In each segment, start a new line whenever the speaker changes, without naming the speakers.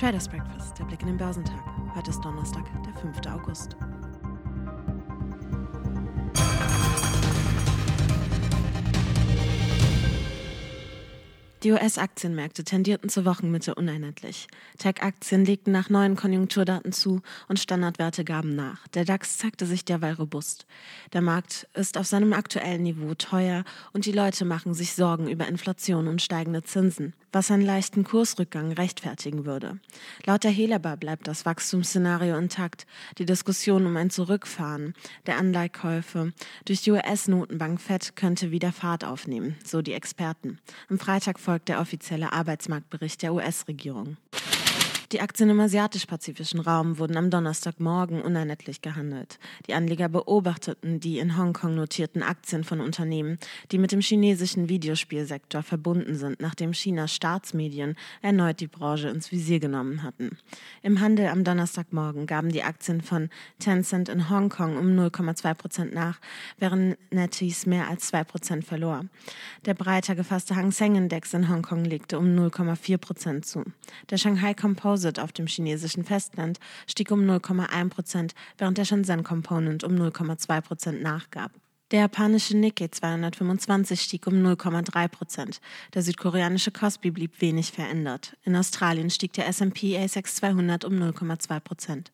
Traders Breakfast, der Blick in den Börsentag. Heute ist Donnerstag, der 5. August. Die US-Aktienmärkte tendierten zur Wochenmitte uneinheitlich. Tech-Aktien legten nach neuen Konjunkturdaten zu und Standardwerte gaben nach. Der DAX zeigte sich derweil robust. Der Markt ist auf seinem aktuellen Niveau teuer und die Leute machen sich Sorgen über Inflation und steigende Zinsen, was einen leichten Kursrückgang rechtfertigen würde. Laut der Helaba bleibt das Wachstumsszenario intakt. Die Diskussion um ein Zurückfahren der Anleihkäufe durch die US-Notenbank Fed könnte wieder Fahrt aufnehmen, so die Experten. Am Freitag folgt der offizielle Arbeitsmarktbericht der US-Regierung. Die Aktien im asiatisch-pazifischen Raum wurden am Donnerstagmorgen uneinheitlich gehandelt. Die Anleger beobachteten die in Hongkong notierten Aktien von Unternehmen, die mit dem chinesischen Videospielsektor verbunden sind, nachdem Chinas Staatsmedien erneut die Branche ins Visier genommen hatten. Im Handel am Donnerstagmorgen gaben die Aktien von Tencent in Hongkong um 0,2 Prozent nach, während NetEase mehr als 2 Prozent verlor. Der breiter gefasste Hang Seng Index in Hongkong legte um 0,4 Prozent zu. Der Shanghai Composite Composite auf dem chinesischen Festland stieg um 0,1 Prozent, während der Shenzhen Component um 0,2 Prozent nachgab. Der japanische Nikkei 225 stieg um 0,3 Prozent. Der südkoreanische Kospi blieb wenig verändert. In Australien stieg der S&P ASX 200 um 0,2 Prozent.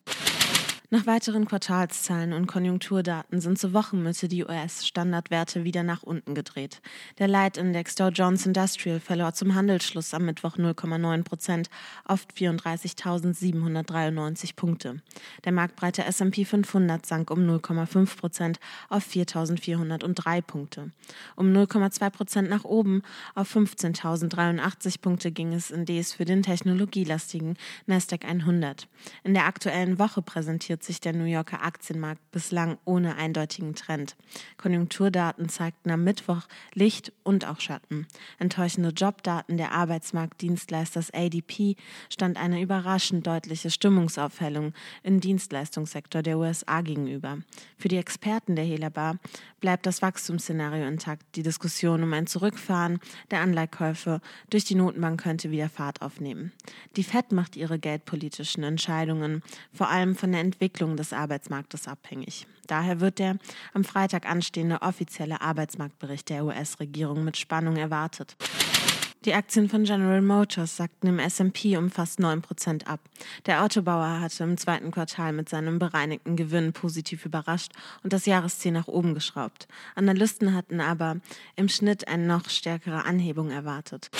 Nach weiteren Quartalszahlen und Konjunkturdaten sind zur Wochenmitte die US-Standardwerte wieder nach unten gedreht. Der Leitindex Dow Jones Industrial verlor zum Handelsschluss am Mittwoch 0,9 Prozent auf 34.793 Punkte. Der marktbreite S&P 500 sank um 0,5 Prozent auf 4.403 Punkte. Um 0,2 Prozent nach oben auf 15.083 Punkte ging es indes für den technologielastigen Nasdaq 100. In der aktuellen Woche präsentiert sich der New Yorker Aktienmarkt bislang ohne eindeutigen Trend. Konjunkturdaten zeigten am Mittwoch Licht und auch Schatten. Enttäuschende Jobdaten der Arbeitsmarktdienstleisters ADP stand eine überraschend deutliche Stimmungsaufhellung im Dienstleistungssektor der USA gegenüber. Für die Experten der Helabar bleibt das Wachstumsszenario intakt. Die Diskussion um ein Zurückfahren der Anleihkäufe durch die Notenbank könnte wieder Fahrt aufnehmen. Die Fed macht ihre geldpolitischen Entscheidungen vor allem von der Entwicklung des Arbeitsmarktes abhängig. Daher wird der am Freitag anstehende offizielle Arbeitsmarktbericht der US-Regierung mit Spannung erwartet. Die Aktien von General Motors sagten im S&P um fast 9 Prozent ab. Der Autobauer hatte im zweiten Quartal mit seinem bereinigten Gewinn positiv überrascht und das Jahresziel nach oben geschraubt. Analysten hatten aber im Schnitt eine noch stärkere Anhebung erwartet.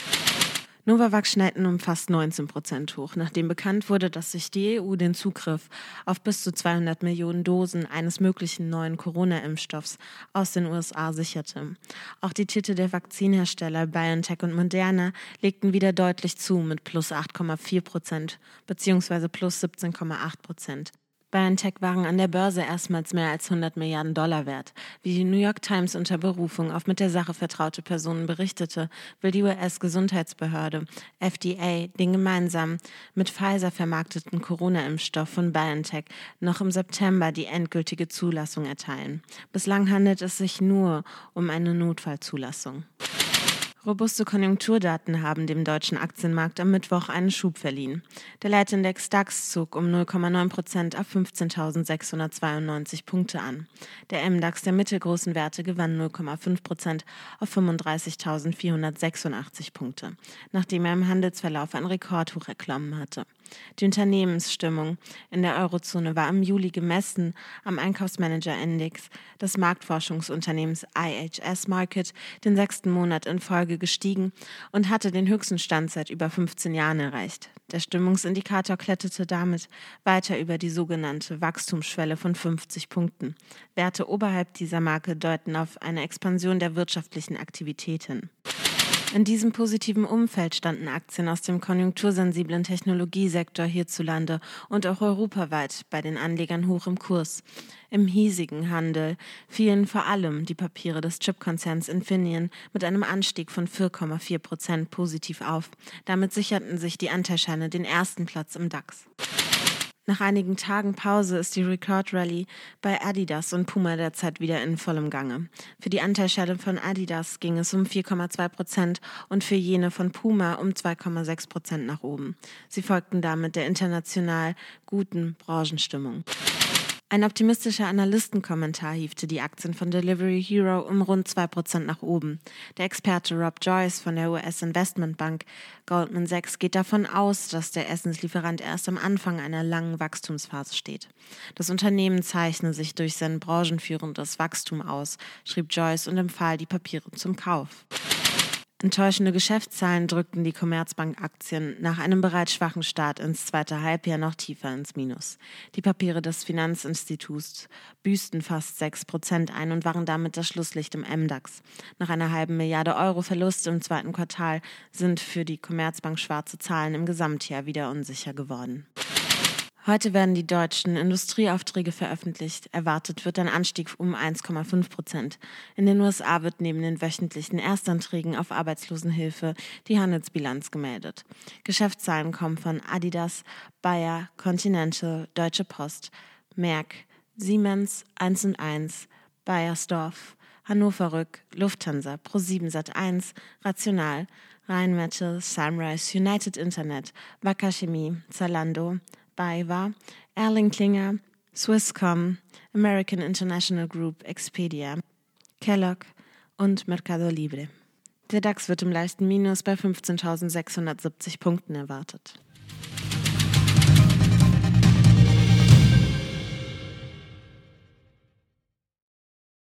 Novavax schnellten um fast 19 Prozent hoch, nachdem bekannt wurde, dass sich die EU den Zugriff auf bis zu 200 Millionen Dosen eines möglichen neuen Corona-Impfstoffs aus den USA sicherte. Auch die Titel der Vakzinhersteller BioNTech und Moderna legten wieder deutlich zu mit plus 8,4 Prozent bzw. plus 17,8 Prozent. BioNTech waren an der Börse erstmals mehr als 100 Milliarden Dollar wert. Wie die New York Times unter Berufung auf mit der Sache vertraute Personen berichtete, will die US-Gesundheitsbehörde FDA den gemeinsam mit Pfizer vermarkteten Corona-Impfstoff von BioNTech noch im September die endgültige Zulassung erteilen. Bislang handelt es sich nur um eine Notfallzulassung. Robuste Konjunkturdaten haben dem deutschen Aktienmarkt am Mittwoch einen Schub verliehen. Der Leitindex DAX zog um 0,9 Prozent auf 15.692 Punkte an. Der MDAX der mittelgroßen Werte gewann 0,5 Prozent auf 35.486 Punkte, nachdem er im Handelsverlauf ein Rekordhoch erklommen hatte. Die Unternehmensstimmung in der Eurozone war im Juli gemessen am Einkaufsmanager-Index des Marktforschungsunternehmens IHS Market den sechsten Monat in Folge gestiegen und hatte den höchsten Stand seit über 15 Jahren erreicht. Der Stimmungsindikator kletterte damit weiter über die sogenannte Wachstumsschwelle von 50 Punkten. Werte oberhalb dieser Marke deuten auf eine Expansion der wirtschaftlichen Aktivitäten. In diesem positiven Umfeld standen Aktien aus dem konjunktursensiblen Technologiesektor hierzulande und auch europaweit bei den Anlegern hoch im Kurs. Im hiesigen Handel fielen vor allem die Papiere des Chipkonzerns Infineon mit einem Anstieg von 4,4 Prozent positiv auf. Damit sicherten sich die Anteilscheine den ersten Platz im DAX. Nach einigen Tagen Pause ist die Record Rally bei Adidas und Puma derzeit wieder in vollem Gange. Für die Anteilsstelle von Adidas ging es um 4,2 Prozent und für jene von Puma um 2,6 Prozent nach oben. Sie folgten damit der international guten Branchenstimmung. Ein optimistischer Analystenkommentar hiefte die Aktien von Delivery Hero um rund 2% nach oben. Der Experte Rob Joyce von der US-Investmentbank Goldman Sachs geht davon aus, dass der Essenslieferant erst am Anfang einer langen Wachstumsphase steht. Das Unternehmen zeichne sich durch sein branchenführendes Wachstum aus, schrieb Joyce und empfahl die Papiere zum Kauf. Enttäuschende Geschäftszahlen drückten die Commerzbank-Aktien nach einem bereits schwachen Start ins zweite Halbjahr noch tiefer ins Minus. Die Papiere des Finanzinstituts büßten fast 6 Prozent ein und waren damit das Schlusslicht im MDAX. Nach einer halben Milliarde Euro Verlust im zweiten Quartal sind für die Commerzbank schwarze Zahlen im Gesamtjahr wieder unsicher geworden. Heute werden die deutschen Industrieaufträge veröffentlicht. Erwartet wird ein Anstieg um 1,5 Prozent. In den USA wird neben den wöchentlichen Erstanträgen auf Arbeitslosenhilfe die Handelsbilanz gemeldet. Geschäftszahlen kommen von Adidas, Bayer, Continental, Deutsche Post, Merck, Siemens, 1 und 1, Bayersdorf, Hannover Rück, Lufthansa, Pro7 Sat1, Rational, Rheinmetall, Sunrise, United Internet, Wacker Chemie, Zalando, BayWa, Erling Klinger, Swisscom, American International Group, Expedia, Kellogg und Mercado Libre. Der DAX wird im leichten Minus bei 15.670 Punkten erwartet.